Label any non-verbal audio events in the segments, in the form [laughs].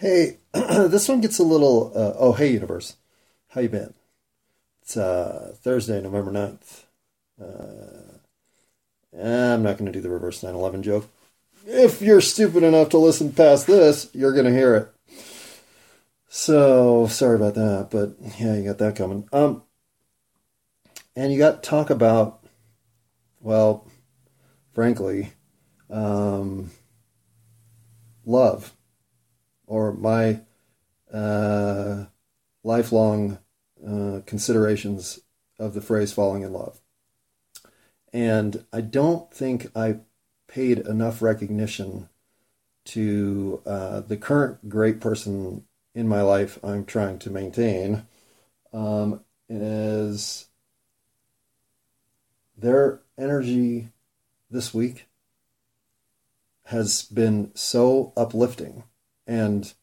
Hey, [clears throat] this one gets a little. Uh, oh, hey, universe, how you been? It's uh, Thursday, November 9th. Uh, I'm not going to do the reverse 9/11 joke. If you're stupid enough to listen past this, you're going to hear it. So sorry about that, but yeah, you got that coming. Um, and you got to talk about, well, frankly, um, love or my uh, lifelong uh, considerations of the phrase falling in love. And I don't think I paid enough recognition to uh, the current great person in my life I'm trying to maintain um, is their energy this week has been so uplifting and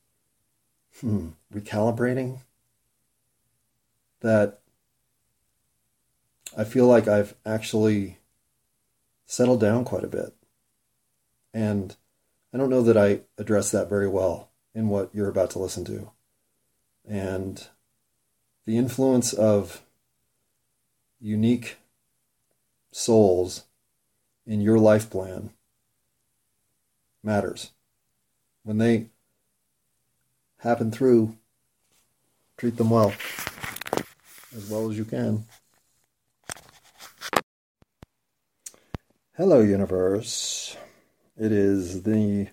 hmm, recalibrating that I feel like I've actually settled down quite a bit. And I don't know that I address that very well in what you're about to listen to. And the influence of unique souls in your life plan matters. When they happen through, treat them well, as well as you can. Hello, universe. It is the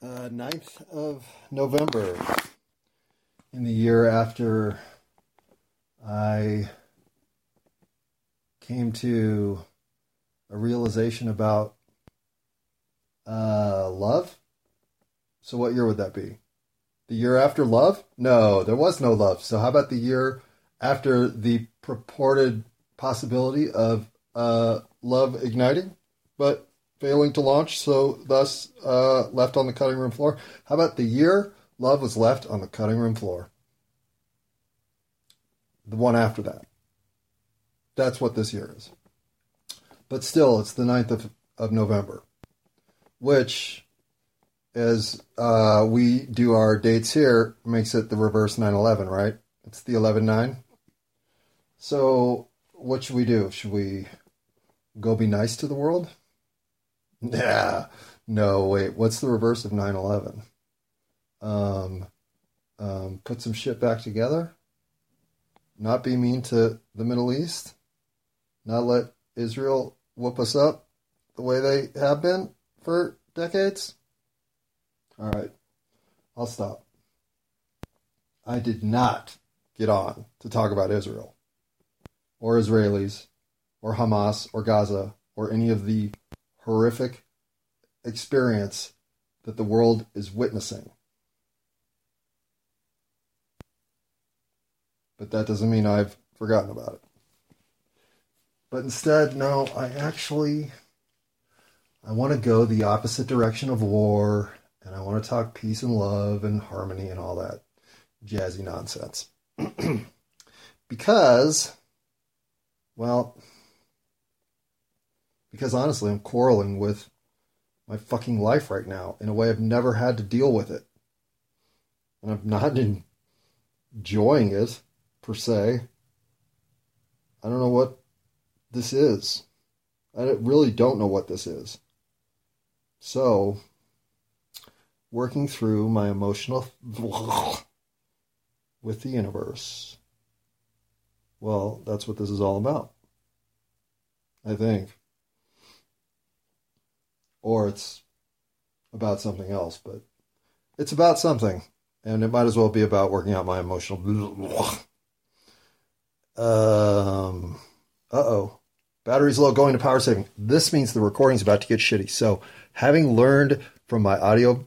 uh, 9th of November in the year after I came to a realization about uh, love. So, what year would that be? The year after love? No, there was no love. So how about the year after the purported possibility of uh, love igniting, but failing to launch, so thus uh, left on the cutting room floor? How about the year love was left on the cutting room floor? The one after that. That's what this year is. But still, it's the 9th of, of November, which as uh, we do our dates here, makes it the reverse 9 11, right? It's the 11 9. So, what should we do? Should we go be nice to the world? nah No, wait. What's the reverse of 9 11? Um, um, put some shit back together? Not be mean to the Middle East? Not let Israel whoop us up the way they have been for decades? All right, I'll stop. I did not get on to talk about Israel or Israelis or Hamas or Gaza or any of the horrific experience that the world is witnessing. But that doesn't mean I've forgotten about it. But instead, no, I actually I want to go the opposite direction of war and I want to talk peace and love and harmony and all that jazzy nonsense. [clears throat] because, well, because honestly, I'm quarreling with my fucking life right now in a way I've never had to deal with it. And I'm not [laughs] enjoying it, per se. I don't know what this is. I really don't know what this is. So, working through my emotional [laughs] with the universe. Well, that's what this is all about. I think. Or it's about something else, but it's about something. And it might as well be about working out my emotional. [laughs] um, uh oh. Battery's low, going to power saving. This means the recording's about to get shitty. So, having learned from my audio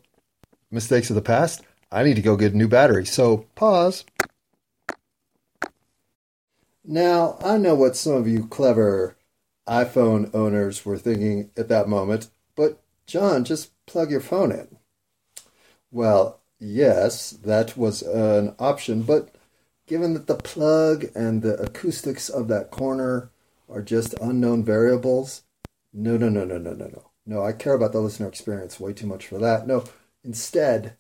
mistakes of the past, I need to go get a new battery. So pause. Now, I know what some of you clever iPhone owners were thinking at that moment, but John, just plug your phone in. Well, yes, that was an option, but given that the plug and the acoustics of that corner are just unknown variables, no, no, no, no, no, no, no. No, I care about the listener experience way too much for that. No, Instead,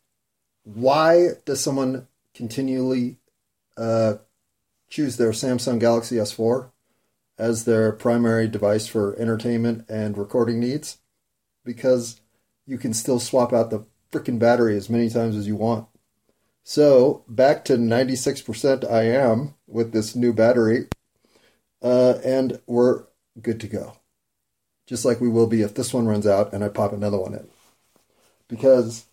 why does someone continually uh, choose their Samsung Galaxy S4 as their primary device for entertainment and recording needs? Because you can still swap out the freaking battery as many times as you want. So back to 96% I am with this new battery, uh, and we're good to go. Just like we will be if this one runs out and I pop another one in. Because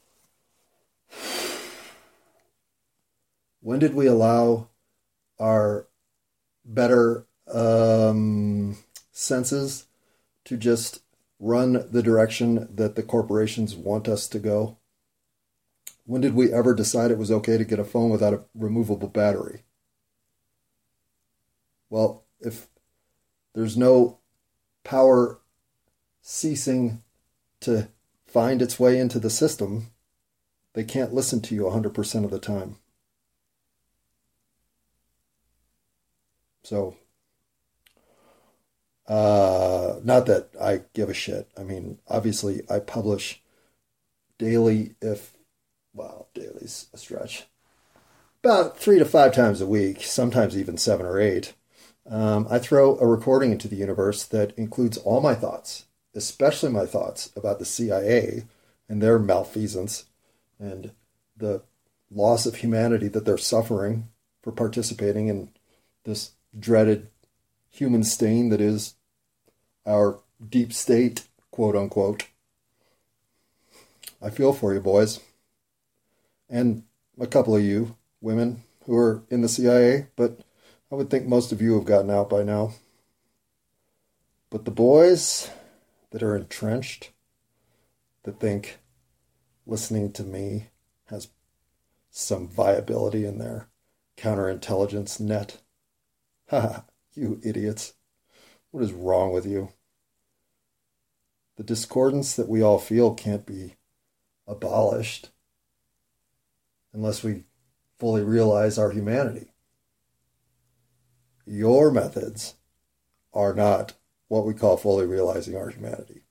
when did we allow our better um, senses to just run the direction that the corporations want us to go? When did we ever decide it was okay to get a phone without a removable battery? Well, if there's no power ceasing to find its way into the system, they can't listen to you 100% of the time. So, uh, not that I give a shit. I mean, obviously, I publish daily, if, well, daily's a stretch, about three to five times a week, sometimes even seven or eight. Um, I throw a recording into the universe that includes all my thoughts, especially my thoughts about the CIA and their malfeasance and the loss of humanity that they're suffering for participating in this dreaded human stain that is our deep state, quote unquote. I feel for you, boys. And a couple of you, women, who are in the CIA, but I would think most of you have gotten out by now. But the boys that are entrenched, that think listening to me has some viability in their counterintelligence net, [laughs] Ha, you idiots. What is wrong with you? The discordance that we all feel can't be abolished unless we fully realize our humanity. Your methods are not what we call fully realizing our humanity.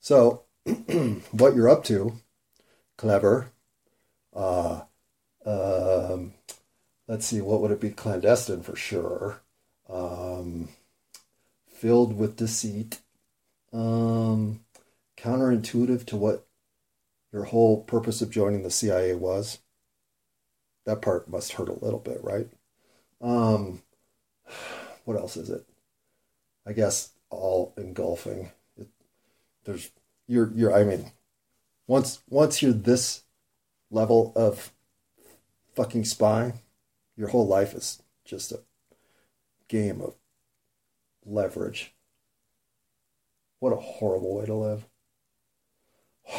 So, [clears throat] what you're up to, clever, uh, um, let's see, what would it be? Clandestine for sure. Um, filled with deceit. Um, counterintuitive to what your whole purpose of joining the CIA was. That part must hurt a little bit, right? Um, what else is it? I guess all engulfing. It, there's you're you're. I mean, once once you're this level of fucking spy, your whole life is just a game of leverage. What a horrible way to live. [sighs]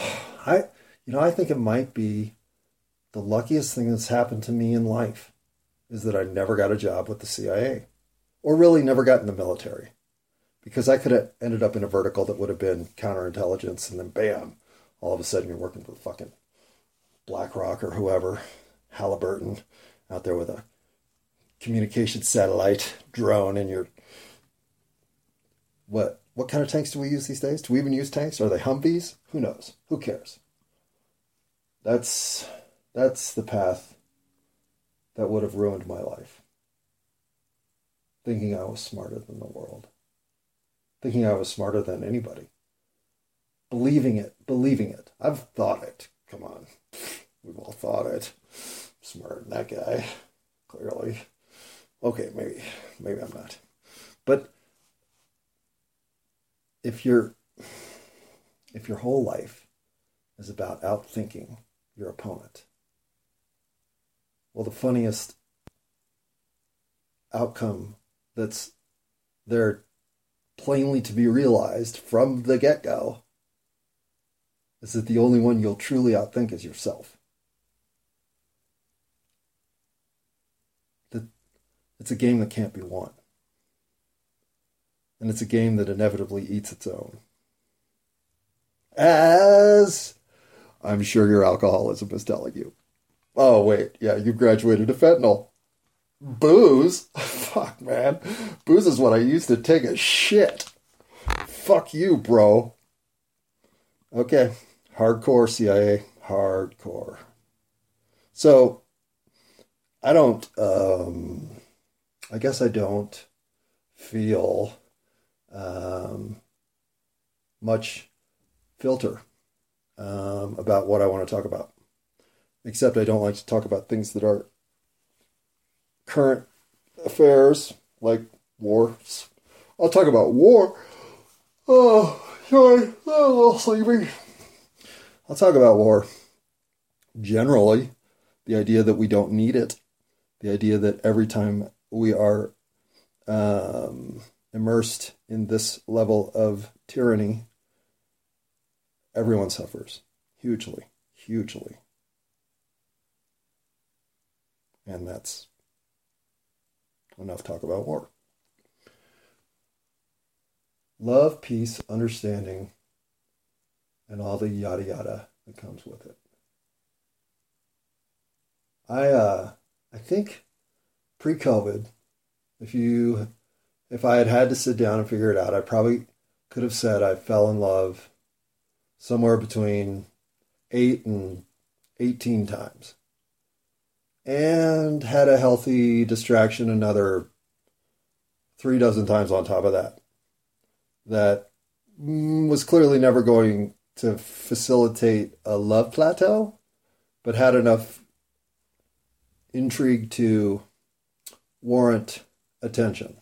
I, you know, I think it might be the luckiest thing that's happened to me in life is that I never got a job with the CIA or really never got in the military because I could have ended up in a vertical that would have been counterintelligence and then bam, all of a sudden you're working for fucking BlackRock or whoever, Halliburton, out there with a communication satellite drone and your what what kind of tanks do we use these days? Do we even use tanks? Are they Humvees? Who knows? Who cares? That's that's the path that would have ruined my life. Thinking I was smarter than the world. Thinking I was smarter than anybody. Believing it, believing it. I've thought it. Come on. We've all thought it than that guy, clearly. Okay, maybe, maybe I'm not. But if you're, if your whole life is about outthinking your opponent, well, the funniest outcome that's there plainly to be realized from the get go is that the only one you'll truly outthink is yourself. That It's a game that can't be won. And it's a game that inevitably eats its own. As I'm sure your alcoholism is telling you. Oh, wait. Yeah, you graduated to fentanyl. Booze? [laughs] Fuck, man. Booze is what I used to take a shit. Fuck you, bro. Okay. Hardcore CIA. Hardcore. So I don't, um, I guess I don't feel um, much filter um, about what I want to talk about. Except I don't like to talk about things that are current affairs, like wars. I'll talk about war. Oh, sorry, I'm a little sleepy. I'll talk about war. Generally, the idea that we don't need it, the idea that every time we are um, immersed in this level of tyranny, everyone suffers hugely, hugely. And that's enough talk about war. Love, peace, understanding, and all the yada yada that comes with it. I uh, I think pre-COVID, if you if I had had to sit down and figure it out, I probably could have said I fell in love somewhere between eight and 18 times and had a healthy distraction another three dozen times on top of that. That was clearly never going to facilitate a love plateau, but had enough intrigue to warrant attention.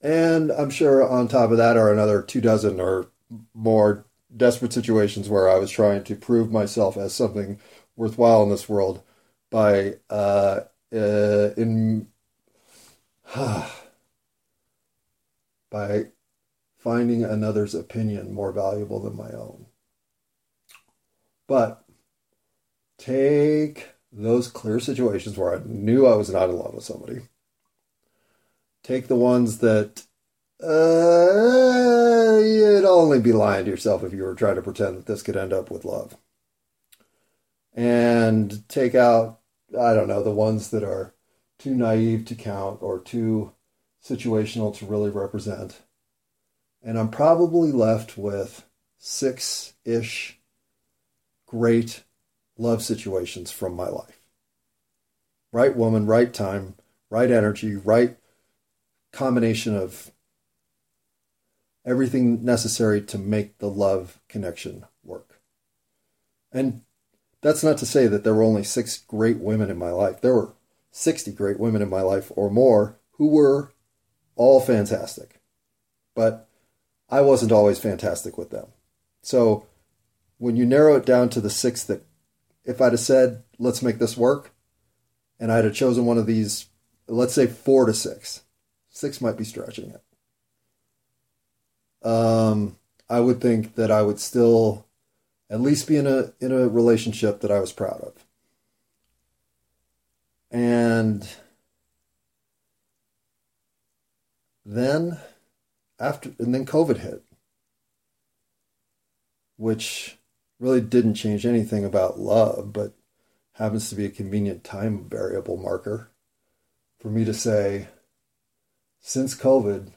And I'm sure on top of that are another two dozen or more desperate situations where I was trying to prove myself as something worthwhile in this world by uh, uh, in [sighs] by finding another's opinion more valuable than my own. But take those clear situations where I knew I was not in love with somebody. Take the ones that uh, you'd only be lying to yourself if you were trying to pretend that this could end up with love. And take out, I don't know, the ones that are too naive to count or too situational to really represent. And I'm probably left with six ish great love situations from my life. Right woman, right time, right energy, right combination of everything necessary to make the love connection work. And that's not to say that there were only six great women in my life. There were 60 great women in my life or more who were all fantastic. But I wasn't always fantastic with them. So when you narrow it down to the six that, if I'd have said, let's make this work, and I'd have chosen one of these, let's say four to six, six might be stretching it um, I would think that I would still at least be in a in a relationship that I was proud of. And then after and then COVID hit, which really didn't change anything about love, but happens to be a convenient time variable marker for me to say since COVID,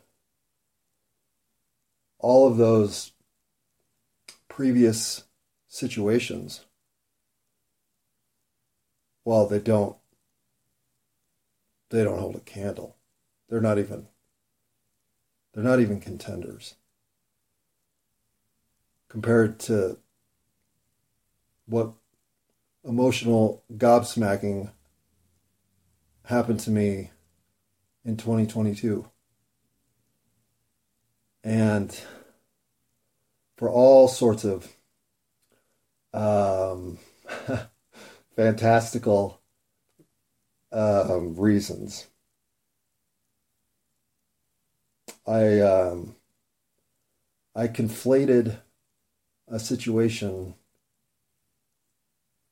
all of those previous situations, well, they don't they don't hold a candle. They're not even they're not even contenders compared to what emotional gobsmacking happened to me in 2022. And for all sorts of um, [laughs] fantastical um, reasons. I um, I conflated a situation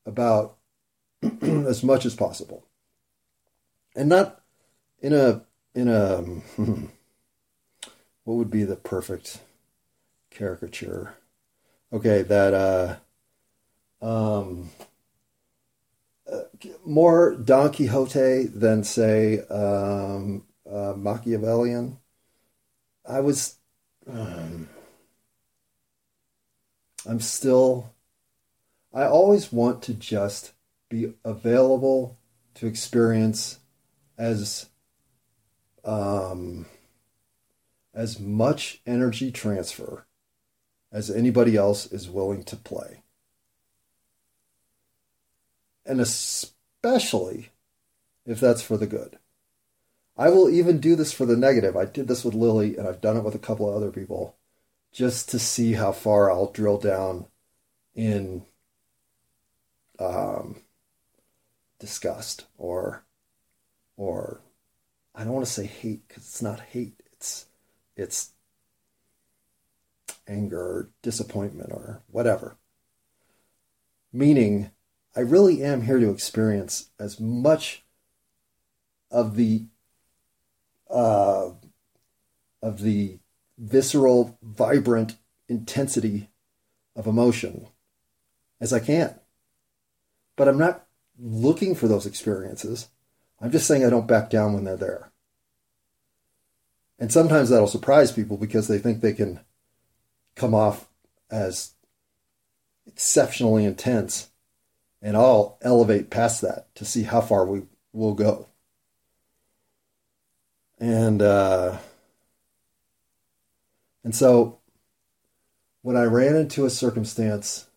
about [clears throat] as much as possible, and not in a in a [laughs] what would be the perfect caricature okay, that uh, um, uh, more Don Quixote than say um, uh, Machiavellian. I was, um, I'm still, I always want to just be available to experience as um, as much energy transfer as anybody else is willing to play. And especially if that's for the good. I will even do this for the negative. I did this with Lily, and I've done it with a couple of other people just to see how far I'll drill down in um, disgust or or I don't want to say hate because it's not hate. It's it's anger or disappointment or whatever. Meaning, I really am here to experience as much of the uh, of the visceral, vibrant intensity of emotion as I can. But I'm not looking for those experiences. I'm just saying I don't back down when they're there. And sometimes that'll surprise people because they think they can come off as exceptionally intense. And I'll elevate past that to see how far we will go. And uh, and so when I ran into a circumstance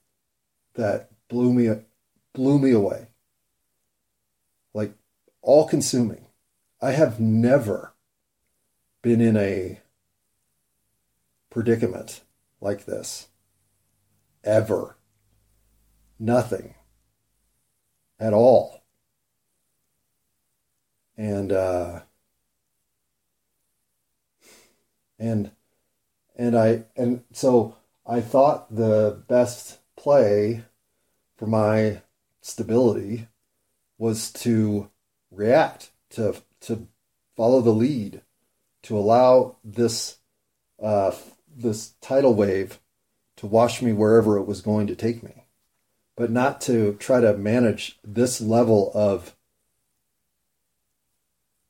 that blew me blew me away, like all consuming. I have never been in a predicament like this. Ever. Nothing. At all. And, uh, and, and I, and so I thought the best play for my stability was to react, to to follow the lead, to allow this uh, this tidal wave to wash me wherever it was going to take me, but not to try to manage this level of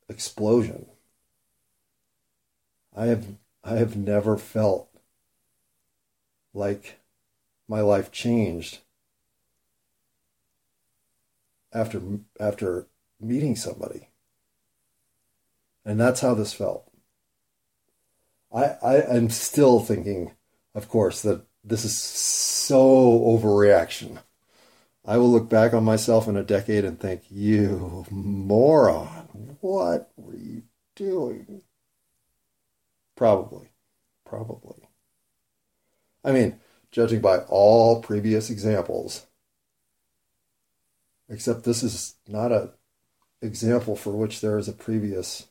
explosion. I have I have never felt like my life changed after after meeting somebody. And that's how this felt. I, I am still thinking, of course, that this is so overreaction. I will look back on myself in a decade and think, you moron, what were you doing? Probably. Probably. I mean, judging by all previous examples, except this is not a example for which there is a previous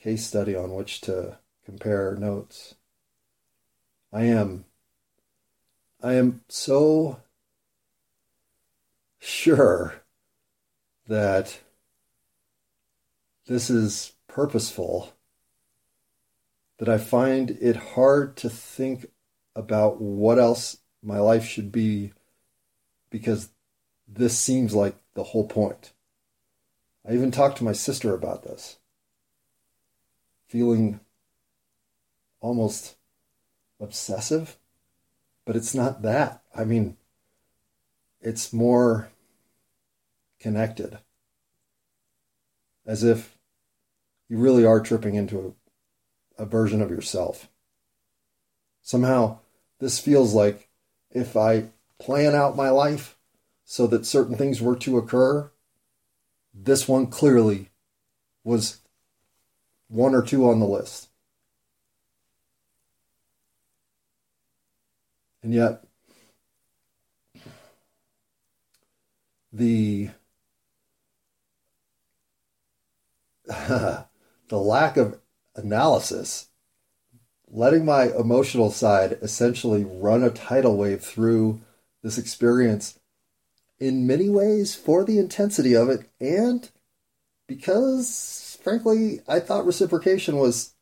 case study on which to compare notes. I am I am so sure that this is purposeful that I find it hard to think about what else my life should be because this seems like the whole point. I even talked to my sister about this, feeling almost obsessive, but it's not that. I mean, it's more connected, as if you really are tripping into a, a version of yourself. Somehow, this feels like if I plan out my life so that certain things were to occur, this one clearly was one or two on the list. And yet, the [laughs] uh, the lack of analysis, letting my emotional side essentially run a tidal wave through this experience in many ways for the intensity of it and because, frankly, I thought reciprocation was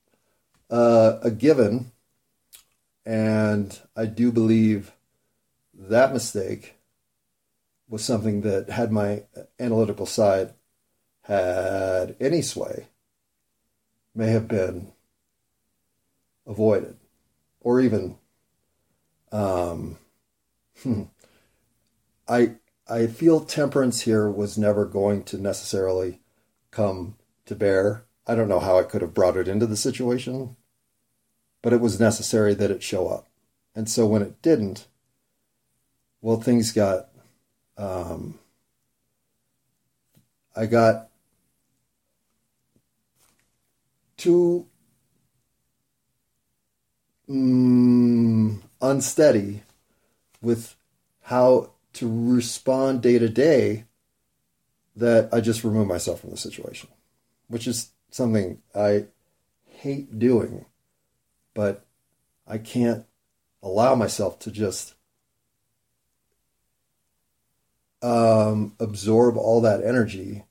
uh, a given. And I do believe that mistake was something that, had my analytical side had any sway, may have been avoided or even um, I I feel temperance here was never going to necessarily come to bear. I don't know how I could have brought it into the situation, but it was necessary that it show up. And so when it didn't, well, things got, um, I got too um, unsteady with how to respond day to day that I just remove myself from the situation, which is something I hate doing, but I can't allow myself to just um, absorb all that energy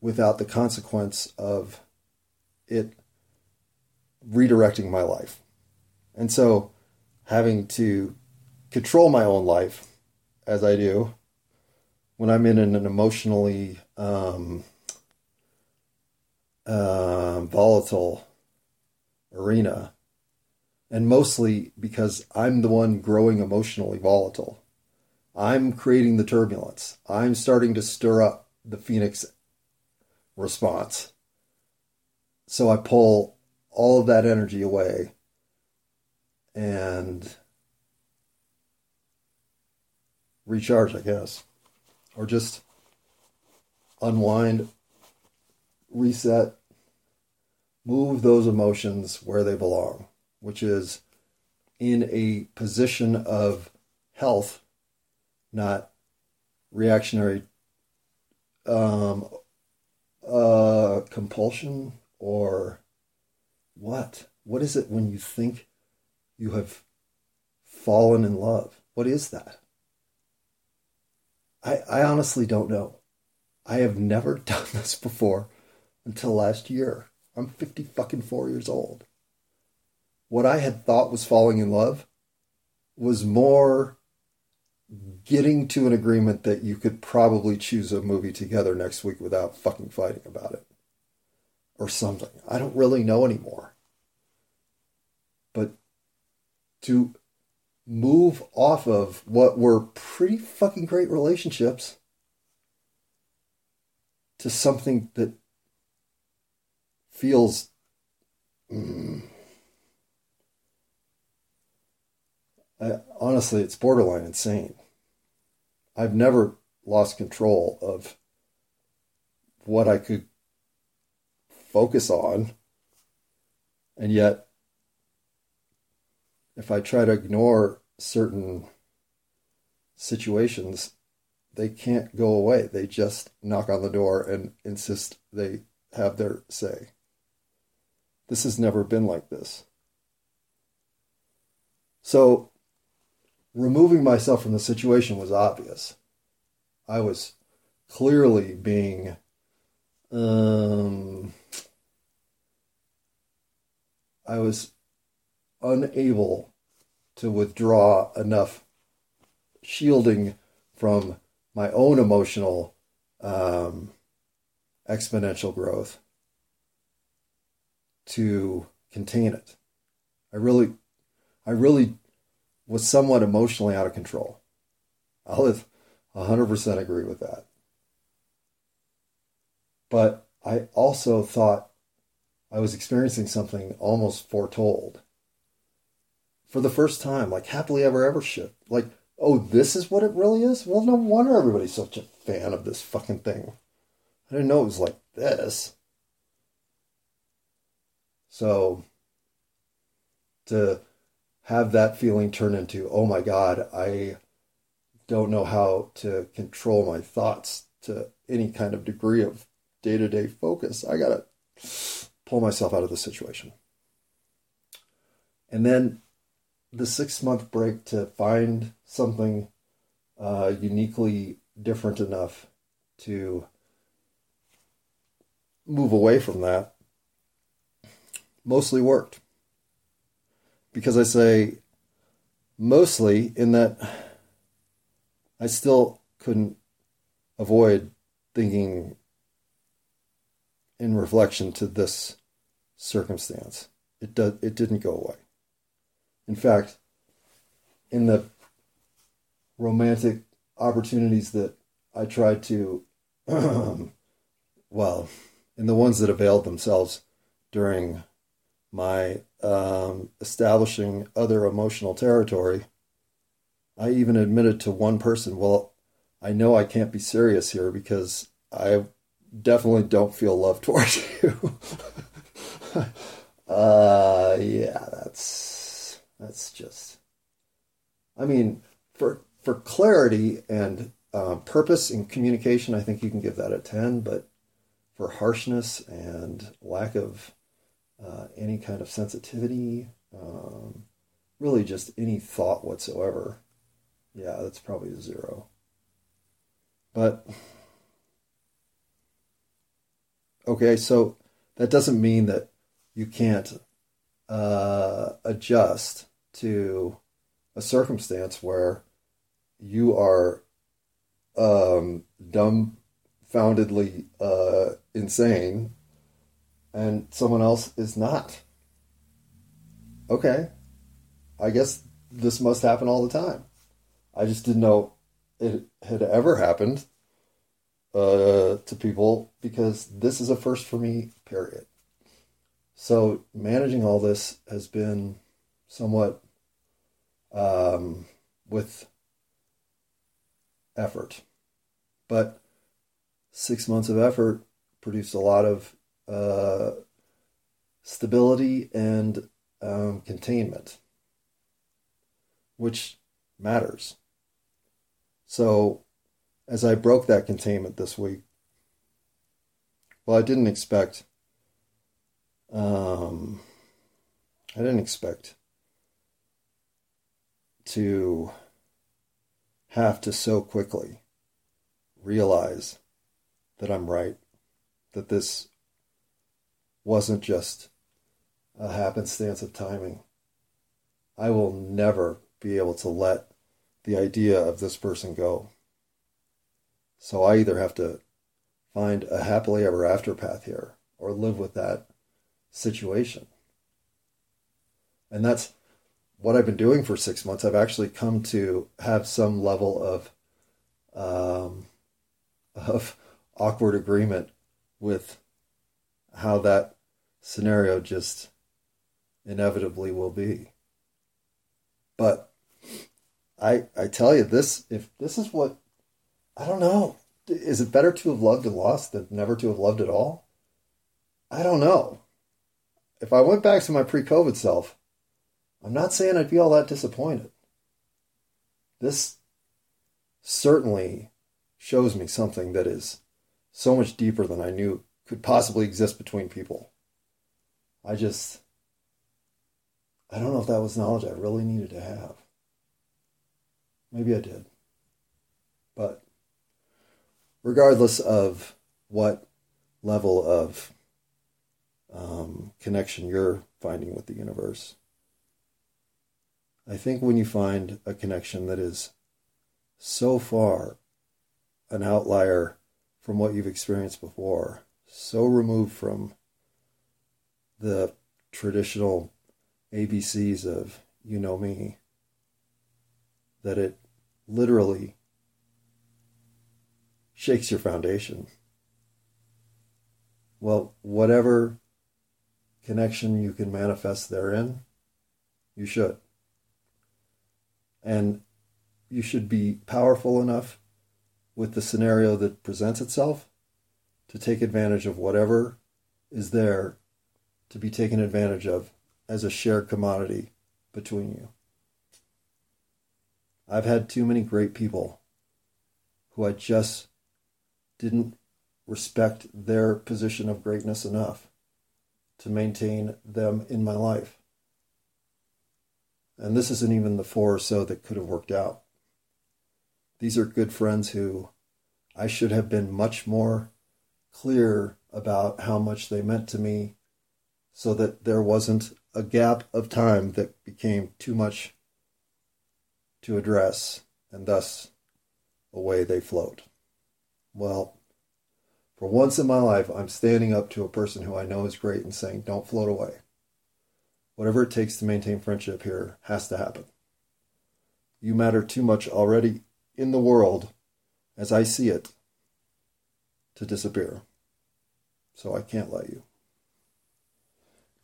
without the consequence of it redirecting my life. And so having to control my own life as I do when I'm in an emotionally um, uh, volatile arena, and mostly because I'm the one growing emotionally volatile. I'm creating the turbulence. I'm starting to stir up the Phoenix response. So I pull all of that energy away and recharge, I guess, or just unwind, reset, move those emotions where they belong, which is in a position of health, not reactionary um, uh, compulsion or what? What is it when you think you have fallen in love? What is that? I, I honestly don't know. I have never [laughs] done this before until last year. I'm 50 fucking four years old. What I had thought was falling in love was more getting to an agreement that you could probably choose a movie together next week without fucking fighting about it or something. I don't really know anymore. But to move off of what were pretty fucking great relationships to something that feels mm, I, honestly it's borderline insane i've never lost control of what i could focus on and yet if I try to ignore certain situations, they can't go away. They just knock on the door and insist they have their say. This has never been like this. So, removing myself from the situation was obvious. I was clearly being um, I was unable to withdraw enough shielding from my own emotional um, exponential growth to contain it. I really, I really was somewhat emotionally out of control. I'll 100% agree with that. But I also thought I was experiencing something almost foretold for the first time, like happily ever ever shit. Like, oh, this is what it really is? Well, no wonder everybody's such a fan of this fucking thing. I didn't know it was like this. So, to have that feeling turn into, oh my God, I don't know how to control my thoughts to any kind of degree of day to day focus. I got to pull myself out of the situation. And then the six month break to find something uh, uniquely different enough to move away from that mostly worked. Because I say mostly in that I still couldn't avoid thinking in reflection to this circumstance. It do, it didn't go away. In fact, in the romantic opportunities that I tried to, [clears throat] well, in the ones that availed themselves during my um, establishing other emotional territory, I even admitted to one person, well, I know I can't be serious here because I definitely don't feel love towards [laughs] you. uh, yeah, that's that's just. I mean, for for clarity and uh, purpose in communication, I think you can give that a ten. But for harshness and lack of uh, any kind of sensitivity, um, really just any thought whatsoever, yeah, that's probably a zero. But okay, so that doesn't mean that you can't uh, adjust to a circumstance where you are um, dumbfoundedly uh, insane and someone else is not. Okay, I guess this must happen all the time. I just didn't know it had ever happened uh, to people because this is a first for me, period. So managing all this has been somewhat um, with effort. But six months of effort produced a lot of uh, stability and um, containment, which matters. So, as I broke that containment this week, well, I didn't expect. Um, I didn't expect to have to so quickly realize that I'm right, that this wasn't just a happenstance of timing. I will never be able to let the idea of this person go. So I either have to find a happily ever after path here or live with that situation. And that's what I've been doing for six months. I've actually come to have some level of um, of awkward agreement with how that scenario just inevitably will be. But I I tell you this if this is what I don't know. Is it better to have loved and lost than never to have loved at all? I don't know. If I went back to my pre-COVID self, I'm not saying I'd be all that disappointed. This certainly shows me something that is so much deeper than I knew could possibly exist between people. I just, I don't know if that was knowledge I really needed to have. Maybe I did. But regardless of what level of um, connection you're finding with the universe, I think when you find a connection that is so far an outlier from what you've experienced before, so removed from the traditional ABCs of you know me, that it literally shakes your foundation. Well, whatever connection you can manifest therein, you should. And you should be powerful enough with the scenario that presents itself to take advantage of whatever is there to be taken advantage of as a shared commodity between you. I've had too many great people who I just didn't respect their position of greatness enough to maintain them in my life. And this isn't even the four or so that could have worked out. These are good friends who I should have been much more clear about how much they meant to me so that there wasn't a gap of time that became too much to address, and thus away they float. Well, for once in my life, I'm standing up to a person who I know is great and saying, don't float away. Whatever it takes to maintain friendship here has to happen. You matter too much already in the world, as I see it, to disappear. So I can't let you.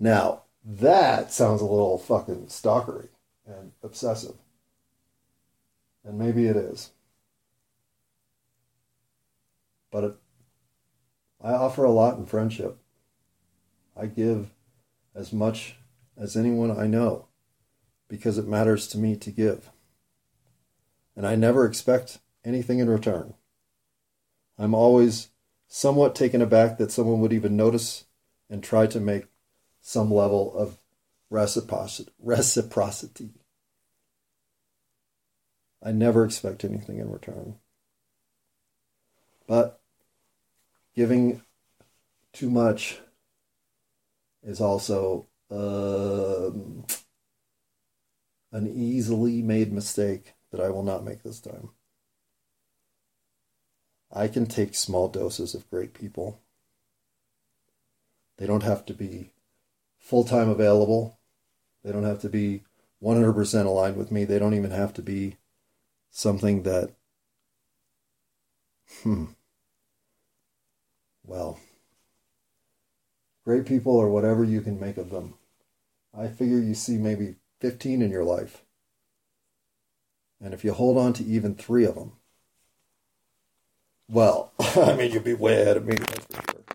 Now, that sounds a little fucking stalkery and obsessive. And maybe it is. But it, I offer a lot in friendship. I give as much as anyone I know because it matters to me to give. And I never expect anything in return. I'm always somewhat taken aback that someone would even notice and try to make some level of reciprocity. I never expect anything in return. But giving too much is also um, an easily made mistake that I will not make this time. I can take small doses of great people. They don't have to be full time available. They don't have to be 100% aligned with me. They don't even have to be something that, hmm, well, great people or whatever you can make of them. I figure you see maybe 15 in your life. And if you hold on to even three of them, well, [laughs] I mean, you'd be way ahead of me, that's for sure.